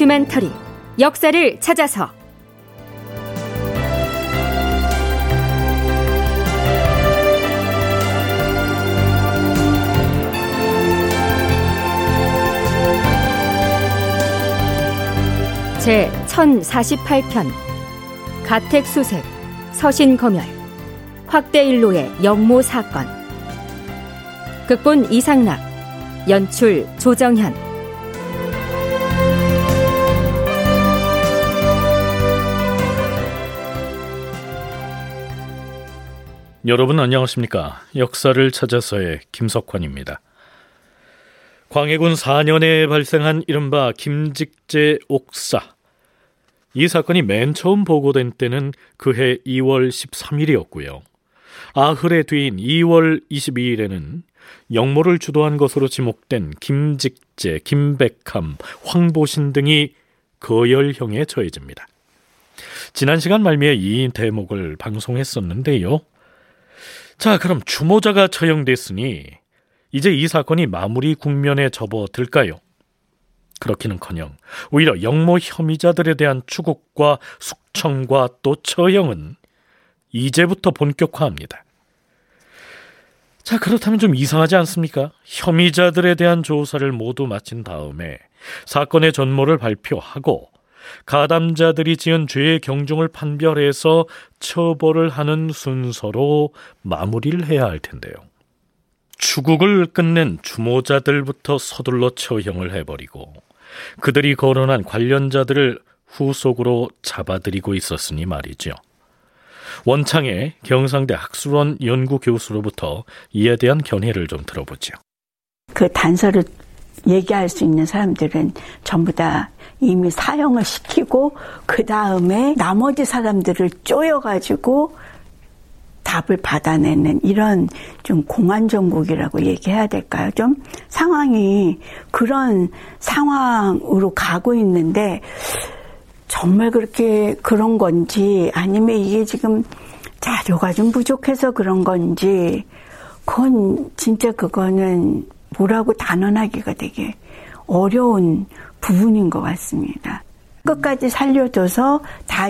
다큐멘터리 역사를 찾아서. 제 1048편 가택수색 서신검열 확대일로의 영모 사건. 극본 이상락 연출 조정현 여러분 안녕하십니까 역사를 찾아서의 김석환입니다 광해군 4년에 발생한 이른바 김직재 옥사. 이 사건이 맨 처음 보고된 때는 그해 2월 13일이었고요. 아흘의 뒤인 2월 22일에는 영모를 주도한 것으로 지목된 김직재, 김백함, 황보신 등이 거열형에 처해집니다. 지난 시간 말미에 이 대목을 방송했었는데요. 자, 그럼 주모자가 처형됐으니 이제 이 사건이 마무리 국면에 접어들까요? 그렇기는커녕 오히려 영모 혐의자들에 대한 추국과 숙청과 또 처형은 이제부터 본격화합니다. 자, 그렇다면 좀 이상하지 않습니까? 혐의자들에 대한 조사를 모두 마친 다음에 사건의 전모를 발표하고 가담자들이 지은 죄의 경중을 판별해서 처벌을 하는 순서로 마무리를 해야 할 텐데요. 추국을 끝낸 주모자들부터 서둘러 처형을 해버리고 그들이 거론한 관련자들을 후속으로 잡아들이고 있었으니 말이죠. 원창의 경상대 학술원 연구 교수로부터 이에 대한 견해를 좀 들어보죠. 그 단서를 얘기할 수 있는 사람들은 전부 다 이미 사형을 시키고 그 다음에 나머지 사람들을 쪼여가지고 답을 받아내는 이런 좀 공안 정국이라고 얘기해야 될까요? 좀 상황이 그런 상황으로 가고 있는데 정말 그렇게 그런 건지 아니면 이게 지금 자료가 좀 부족해서 그런 건지 그건 진짜 그거는 뭐라고 단언하기가 되게 어려운 부분인 것 같습니다. 끝까지 살려줘서 다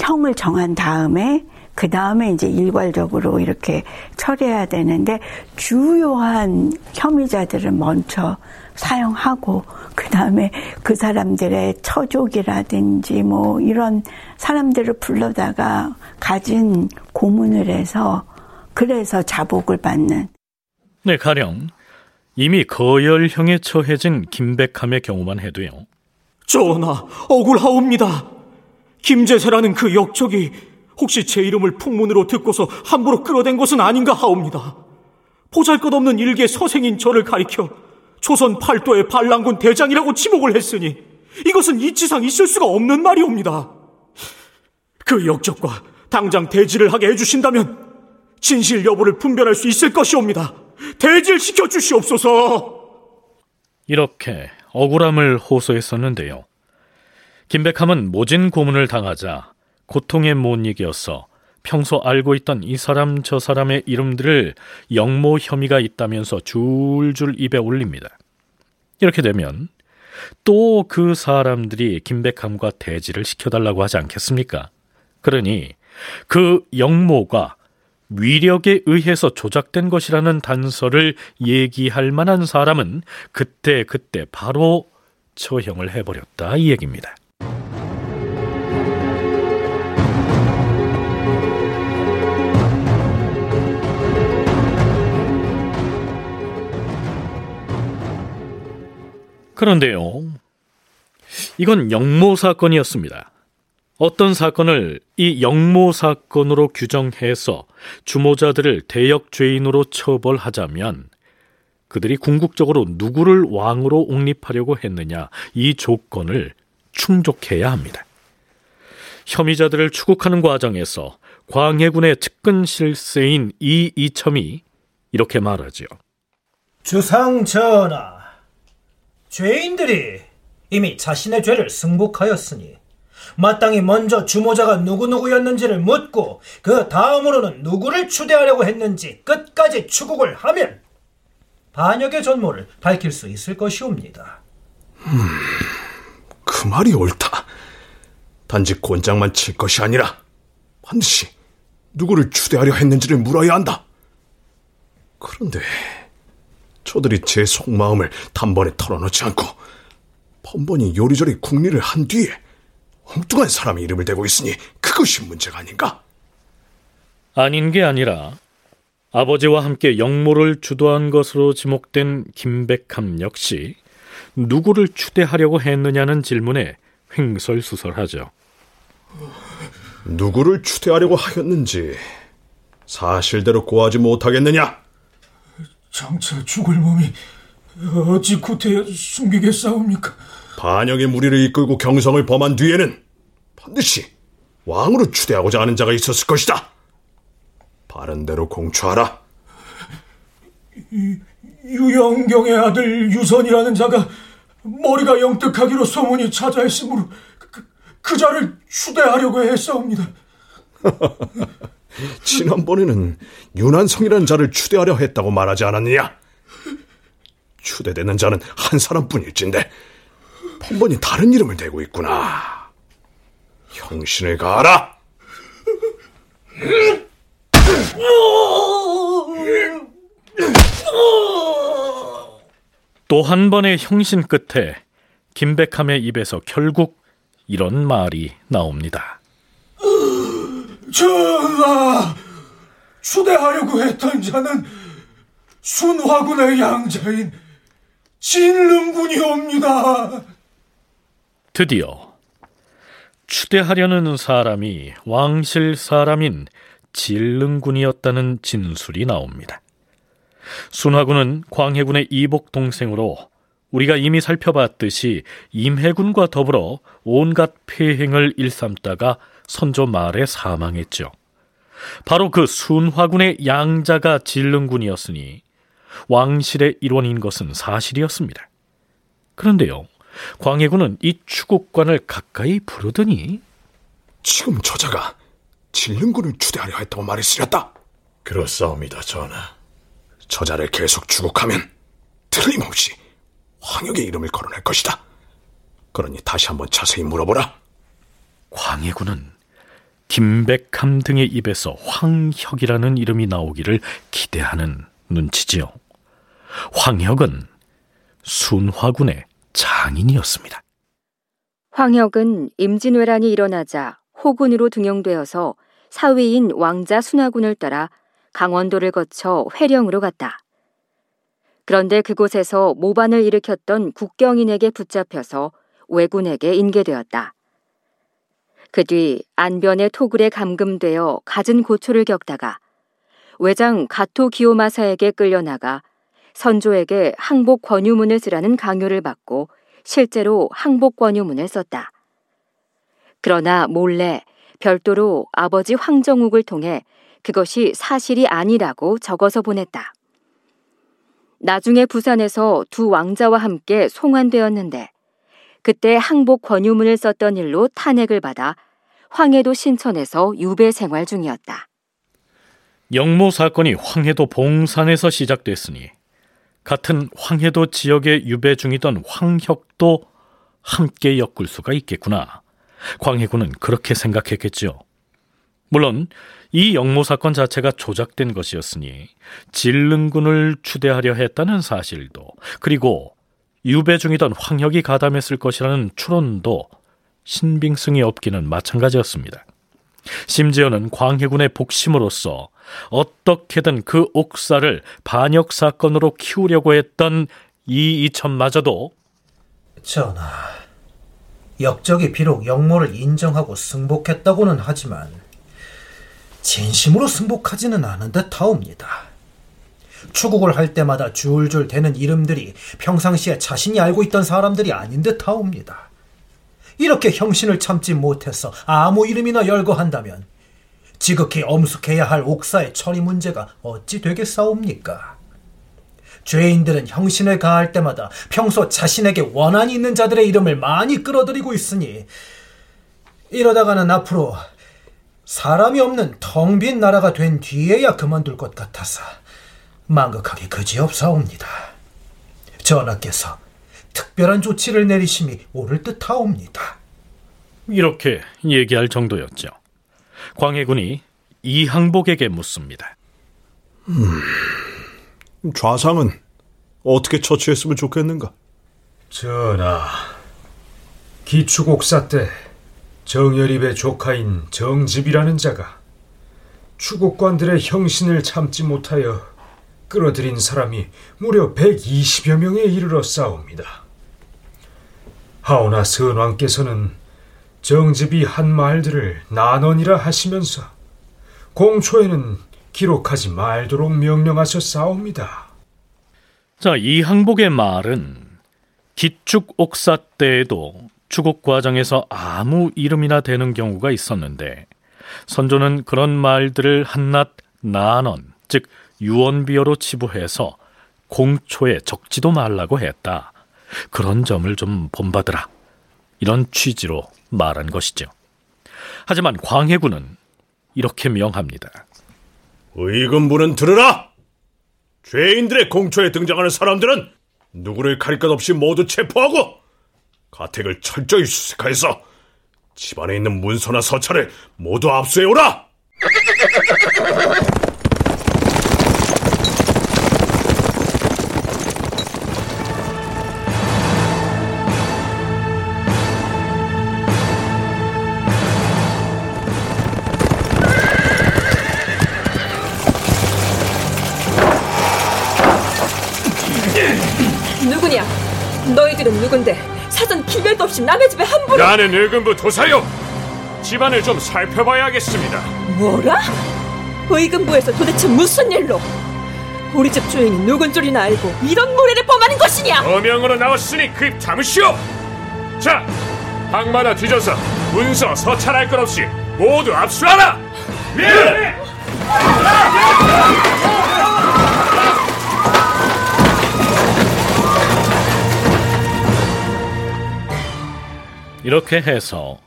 형을 정한 다음에 그 다음에 이제 일괄적으로 이렇게 처리해야 되는데 주요한 혐의자들을 먼저 사용하고 그 다음에 그 사람들의 처족이라든지 뭐 이런 사람들을 불러다가 가진 고문을 해서 그래서 자복을 받는. 네, 가령 이미 거열형에 처해진 김백함의 경우만 해도요. 전하, 억울하옵니다. 김재세라는 그 역적이 혹시 제 이름을 풍문으로 듣고서 함부로 끌어댄 것은 아닌가 하옵니다. 보잘것없는 일개 서생인 저를 가리켜 조선 팔도의 반란군 대장이라고 지목을 했으니 이것은 이치상 있을 수가 없는 말이옵니다. 그 역적과 당장 대지를 하게 해주신다면 진실 여부를 분별할 수 있을 것이옵니다. 대지를 시켜 주시옵소서. 이렇게 억울함을 호소했었는데요. 김백함은 모진 고문을 당하자 고통에 못 이겨서 평소 알고 있던 이 사람 저 사람의 이름들을 영모 혐의가 있다면서 줄줄 입에 올립니다. 이렇게 되면 또 그 사람들이 김백함과 대지를 시켜달라고 하지 않겠습니까? 그러니 그 영모가 위력에 의해서 조작된 것이라는 단서를 얘기할 만한 사람은 그때 그때 바로 처형을 해버렸다 이 얘기입니다. 그런데요, 이건 영모 사건이었습니다. 어떤 사건을 이 영모 사건으로 규정해서 주모자들을 대역 죄인으로 처벌하자면 그들이 궁극적으로 누구를 왕으로 옹립하려고 했느냐 이 조건을 충족해야 합니다. 혐의자들을 추국하는 과정에서 광해군의 측근 실세인 이 이첨이 이렇게 말하지요. 주상 전하, 죄인들이 이미 자신의 죄를 승복하였으니 마땅히 먼저 주모자가 누구누구였는지를 묻고 그 다음으로는 누구를 추대하려고 했는지 끝까지 추국을 하면 반역의 전모를 밝힐 수 있을 것이옵니다. 음, 그 말이 옳다. 단지 곤장만 칠 것이 아니라 반드시 누구를 추대하려 했는지를 물어야 한다. 그런데 저들이 제 속마음을 단번에 털어놓지 않고 번번이 요리조리 국리를 한 뒤에 엉뚱한 사람의 이름을 대고 있으니 그것이 문제가 아닌가? 아닌 게 아니라 아버지와 함께 영모를 주도한 것으로 지목된 김백함 역시 누구를 추대하려고 했느냐는 질문에 횡설수설하죠. 누구를 추대하려고 하였는지 사실대로 고하지 못하겠느냐? 장차 죽을 몸이 어찌 구태여 숨기겠사옵니까? 반역의 무리를 이끌고 경성을 범한 뒤에는 반드시 왕으로 추대하고자 하는 자가 있었을 것이다. 바른대로 공추하라. 유영경의 아들 유선이라는 자가 머리가 영특하기로 소문이 찾아있으므로 그, 그 자를 추대하려고 했사옵니다. 지난번에는 윤한성이라는 자를 추대하려 했다고 말하지 않았느냐? 추대되는 자는 한 사람뿐일진데 번번이 다른 이름을 대고 있구나. 형신을 가하라. 또 한 번의 형신 끝에 김백함의 입에서 결국 이런 말이 나옵니다. 전하, 추대하려고 했던 자는 순화군의 양자인 진릉군이옵니다. 드디어 추대하려는 사람이 왕실 사람인 진릉군이었다는 진술이 나옵니다. 순화군은 광해군의 이복 동생으로 우리가 이미 살펴봤듯이 임해군과 더불어 온갖 폐행을 일삼다가 선조 말에 사망했죠. 바로 그 순화군의 양자가 진릉군이었으니 왕실의 일원인 것은 사실이었습니다. 그런데요, 광해군은 이 추국관을 가까이 부르더니 지금 저자가 진릉군을 추대하려 했다고 말했으렸다. 그렇사옵니다, 전하. 저자를 계속 추국하면 틀림없이 황역의 이름을 거론할 것이다. 그러니 다시 한번 자세히 물어보라. 광해군은 김백함 등의 입에서 황혁이라는 이름이 나오기를 기대하는 눈치지요. 황혁은 순화군의 장인이었습니다. 황혁은 임진왜란이 일어나자 호군으로 등용되어서 사위인 왕자 순화군을 따라 강원도를 거쳐 회령으로 갔다. 그런데 그곳에서 모반을 일으켰던 국경인에게 붙잡혀서 왜군에게 인계되었다. 그 뒤 안변의 토굴에 감금되어 갖은 고초를 겪다가 외장 가토 기요마사에게 끌려나가 선조에게 항복 권유문을 쓰라는 강요를 받고 실제로 항복 권유문을 썼다. 그러나 몰래 별도로 아버지 황정욱을 통해 그것이 사실이 아니라고 적어서 보냈다. 나중에 부산에서 두 왕자와 함께 송환되었는데 그때 항복 권유문을 썼던 일로 탄핵을 받아 황해도 신천에서 유배 생활 중이었다. 영모 사건이 황해도 봉산에서 시작됐으니 같은 황해도 지역에 유배 중이던 황혁도 함께 엮을 수가 있겠구나. 광해군은 그렇게 생각했겠죠. 물론 이 영모 사건 자체가 조작된 것이었으니 진릉군을 추대하려 했다는 사실도 그리고 유배 중이던 황혁이 가담했을 것이라는 추론도 신빙성이 없기는 마찬가지였습니다. 심지어는 광해군의 복심으로서 어떻게든 그 옥사를 반역 사건으로 키우려고 했던 이 이천마저도 전하, 역적이 비록 역모를 인정하고 승복했다고는 하지만 진심으로 승복하지는 않은 듯하옵니다. 추국을 할 때마다 줄줄 대는 이름들이 평상시에 자신이 알고 있던 사람들이 아닌 듯하옵니다. 이렇게 형신을 참지 못해서 아무 이름이나 열거한다면 지극히 엄숙해야 할 옥사의 처리 문제가 어찌 되겠사옵니까? 죄인들은 형신을 가할 때마다 평소 자신에게 원한이 있는 자들의 이름을 많이 끌어들이고 있으니 이러다가는 앞으로 사람이 없는 텅 빈 나라가 된 뒤에야 그만둘 것 같아서 망극하기 그지없사옵니다. 전하께서 특별한 조치를 내리심이 옳을 듯하옵니다. 이렇게 얘기할 정도였죠. 광해군이 이항복에게 묻습니다. 음, 좌상은 어떻게 처치했으면 좋겠는가? 전하, 기추곡사 때 정열입의 조카인 정집이라는 자가 추곡관들의 형신을 참지 못하여 끌어들인 사람이 무려 120여 명에 이르러 싸웁니다. 하오나 선왕께서는 정집이 한 말들을 난언이라 하시면서 공초에는 기록하지 말도록 명령하셨사옵니다. 자, 이 항복의 말은 기축 옥사 때에도 추국 과정에서 아무 이름이나 되는 경우가 있었는데 선조는 그런 말들을 한낱 난언, 즉 유언비어로 치부해서 공초에 적지도 말라고 했다. 그런 점을 좀 본받으라. 이런 취지로 말한 것이죠. 하지만 광해군은 이렇게 명합니다. 의금부는 들으라! 죄인들의 공초에 등장하는 사람들은 누구를 가릴 것 없이 모두 체포하고 가택을 철저히 수색하여서 집안에 있는 문서나 서찰을 모두 압수해오라! 누구냐? 너희들은 누군데 사전 기별도 없이 남의 집에 함부로 나는 의금부 도사요. 집안을 좀 살펴봐야겠습니다. 뭐라? 의금부에서 도대체 무슨 일로? 우리 집 주인이 누군 줄이나 알고 이런 무례를 범하는 것이냐? 어명으로 나왔으니 그입 담으시오. 자, 방마다 뒤져서 문서 서찰할 것 없이 모두 압수하라. 예! 이렇게 해서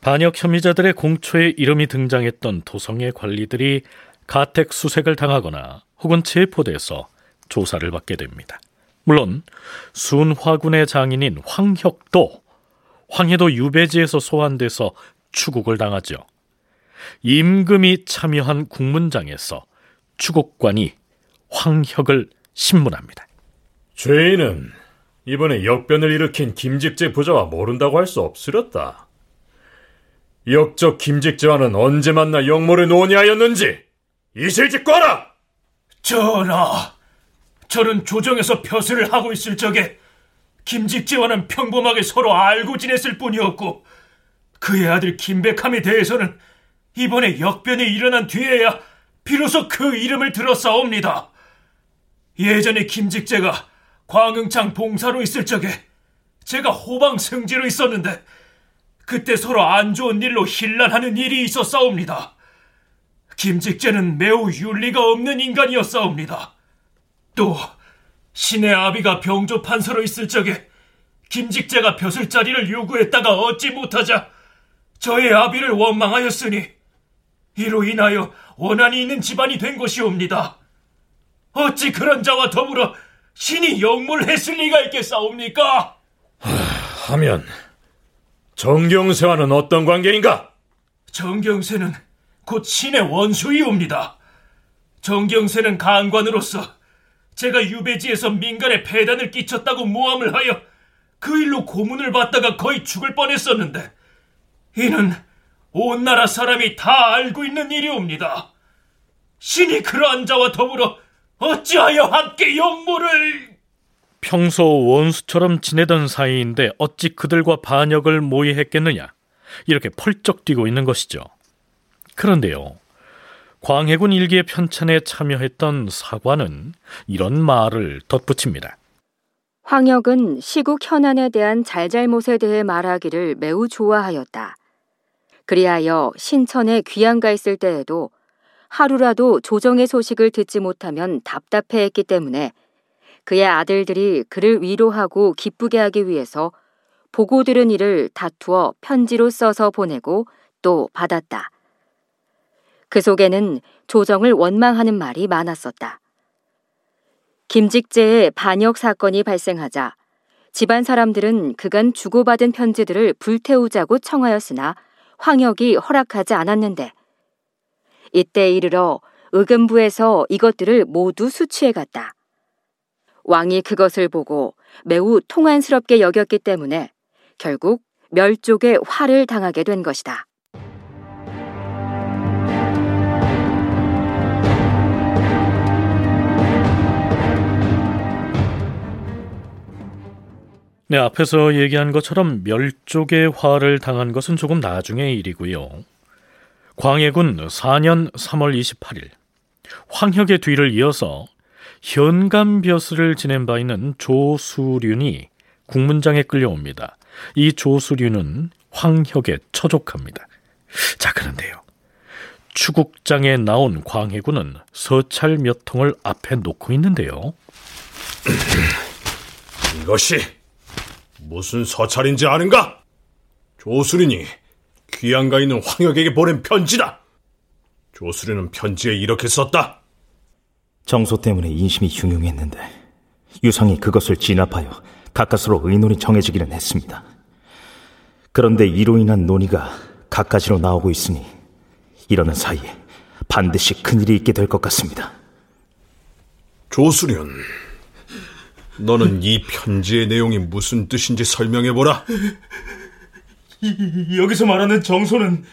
반역 혐의자들의 공초에 이름이 등장했던 도성의 관리들이 가택 수색을 당하거나 혹은 체포돼서 조사를 받게 됩니다. 물론 순화군의 장인인 황혁도 황해도 유배지에서 소환돼서 추국을 당하죠. 임금이 참여한 국문장에서 추국관이 황혁을 신문합니다. 죄인은 이번에 역변을 일으킨 김직재 부자와 모른다고 할 수 없으렸다. 역적 김직재와는 언제 만나 역모를 논의하였는지 이실직거라! 전하, 저는 조정에서 벼슬을 하고 있을 적에 김직재와는 평범하게 서로 알고 지냈을 뿐이었고 그의 아들 김백함에 대해서는 이번에 역변이 일어난 뒤에야 비로소 그 이름을 들었사옵니다. 예전에 김직재가 광흥창 봉사로 있을 적에 제가 호방 승지로 있었는데 그때 서로 안 좋은 일로 hir난하는 일이 있었사옵니다. 김직재는 매우 윤리가 없는 인간이었사옵니다. 또 신의 아비가 병조 판서로 있을 적에 김직재가 벼슬 자리를 요구했다가 얻지 못하자 저의 아비를 원망하였으니 이로 인하여 원한이 있는 집안이 된 것이옵니다. 어찌 그런 자와 더불어 신이 영문을 했을 리가 있겠사옵니까? 하면 정경세와는 어떤 관계인가? 정경세는 곧 신의 원수이옵니다. 정경세는 간관으로서 제가 유배지에서 민간에 폐단을 끼쳤다고 모함을 하여 그 일로 고문을 받다가 거의 죽을 뻔했었는데 이는 온 나라 사람이 다 알고 있는 일이옵니다. 신이 그러한 자와 더불어 어찌하여 함께 영모를 평소 원수처럼 지내던 사이인데 어찌 그들과 반역을 모의했겠느냐 이렇게 펄쩍 뛰고 있는 것이죠. 그런데요. 광해군 일기의 편찬에 참여했던 사관은 이런 말을 덧붙입니다. 황역은 시국 현안에 대한 잘잘못에 대해 말하기를 매우 좋아하였다. 그리하여 신천에 귀양가 있을 때에도 하루라도 조정의 소식을 듣지 못하면 답답해했기 때문에 그의 아들들이 그를 위로하고 기쁘게 하기 위해서 보고 들은 일을 다투어 편지로 써서 보내고 또 받았다. 그 속에는 조정을 원망하는 말이 많았었다. 김직재의 반역 사건이 발생하자 집안 사람들은 그간 주고받은 편지들을 불태우자고 청하였으나 황역이 허락하지 않았는데 이때 이르러 의금부에서 이것들을 모두 수취해 갔다. 왕이 그것을 보고 매우 통안스럽게 여겼기 때문에 결국 멸족의 화를 당하게 된 것이다. 네, 앞에서 얘기한 것처럼 멸족의 화를 당한 것은 조금 나중의 일이고요. 광해군 4년 3월 28일 황혁의 뒤를 이어서 현감벼슬을 지낸 바 있는 조수륜이 국문장에 끌려옵니다. 이 조수륜은 황혁에 처족합니다. 자, 그런데요. 추국장에 나온 광해군은 서찰 몇 통을 앞에 놓고 있는데요. 이것이 무슨 서찰인지 아는가? 조수린이 귀양가 있는 황역에게 보낸 편지다. 조수린은 편지에 이렇게 썼다. 정소 때문에 인심이 흉흉했는데 유상이 그것을 진압하여 가까스로 의논이 정해지기는 했습니다. 그런데 이로 인한 논의가 가까지로 나오고 있으니 이러는 사이에 반드시 큰일이 있게 될 것 같습니다. 조수련, 너는 이 편지의 내용이 무슨 뜻인지 설명해보라. 여기서 말하는 정소는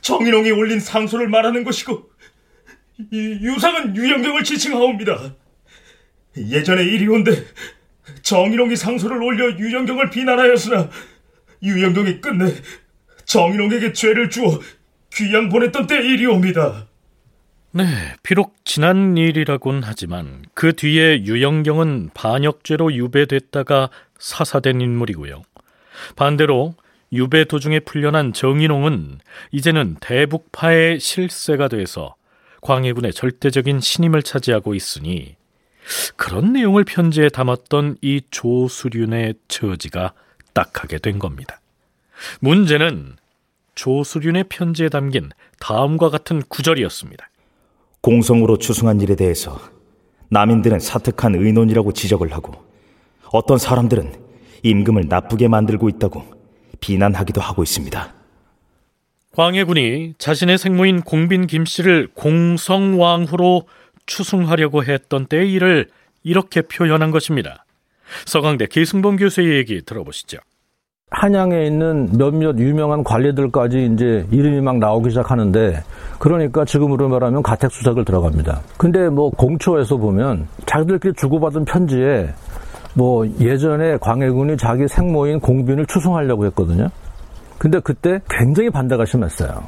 정인홍이 올린 상소를 말하는 것이고 유상은 유영경을 지칭하옵니다. 예전에 이리온데 정인홍이 상소를 올려 유영경을 비난하였으나 유영경이 끝내 정인홍에게 죄를 주어 귀양 보냈던 때 일이 옵니다. 네, 비록 지난 일이라곤 하지만 그 뒤에 유영경은 반역죄로 유배됐다가 사사된 인물이고요. 반대로 유배 도중에 풀려난 정인홍은 이제는 대북파의 실세가 돼서 광해군의 절대적인 신임을 차지하고 있으니 그런 내용을 편지에 담았던 이 조수륜의 처지가 딱하게 된 겁니다. 문제는 조수륜의 편지에 담긴 다음과 같은 구절이었습니다. 공성으로 추승한 일에 대해서 남인들은 사특한 의논이라고 지적을 하고 어떤 사람들은 임금을 나쁘게 만들고 있다고 비난하기도 하고 있습니다. 광해군이 자신의 생모인 공빈 김 씨를 공성왕후로 추승하려고 했던 때의 일을 이렇게 표현한 것입니다. 서강대 기승봉 교수의 얘기 들어보시죠. 한양에 있는 몇몇 유명한 관리들까지 이제 이름이 막 나오기 시작하는데 그러니까 지금으로 말하면 가택 수색을 들어갑니다. 근데 뭐 공초에서 보면 자기들끼리 주고받은 편지에 뭐 예전에 광해군이 자기 생모인 공빈을 추승하려고 했거든요. 근데 그때 굉장히 반대가 심했어요.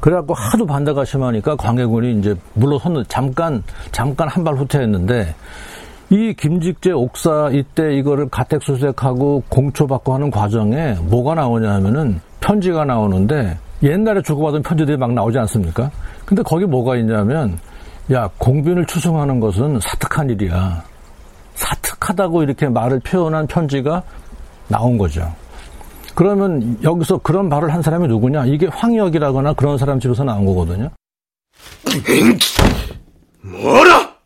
그래갖고 하도 반대가 심하니까 광해군이 이제 물러섰는 잠깐 잠깐 한 발 후퇴했는데 이 김직재 옥사 이때 이거를 가택 수색하고 공초받고 하는 과정에 뭐가 나오냐 하면은 편지가 나오는데 옛날에 주고받은 편지들이 막 나오지 않습니까? 근데 거기 뭐가 있냐면 야 공빈을 추승하는 것은 사특한 일이야. 사특하다고 이렇게 말을 표현한 편지가 나온 거죠. 그러면 여기서 그런 말을 한 사람이 누구냐? 이게 황역이라거나 그런 사람 집에서 나온 거거든요. 뭐라?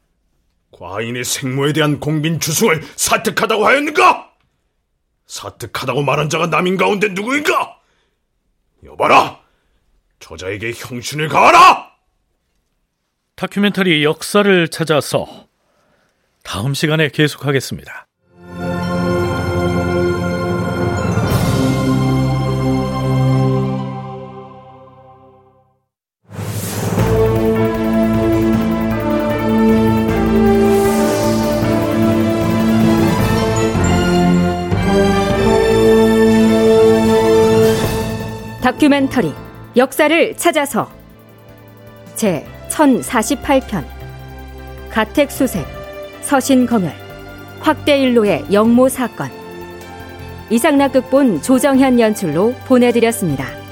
과인의 생모에 대한 공빈 주승을 사특하다고 하였는가? 사특하다고 말한 자가 남인 가운데 누구인가? 여봐라! 저자에게 형신을 가하라! 다큐멘터리 역사를 찾아서 다음 시간에 계속하겠습니다. 다큐멘터리 역사를 찾아서. 제 1048편. 가택수색 서신검열 확대일로의 영모 사건 이상락 극본 조정현 연출로 보내드렸습니다.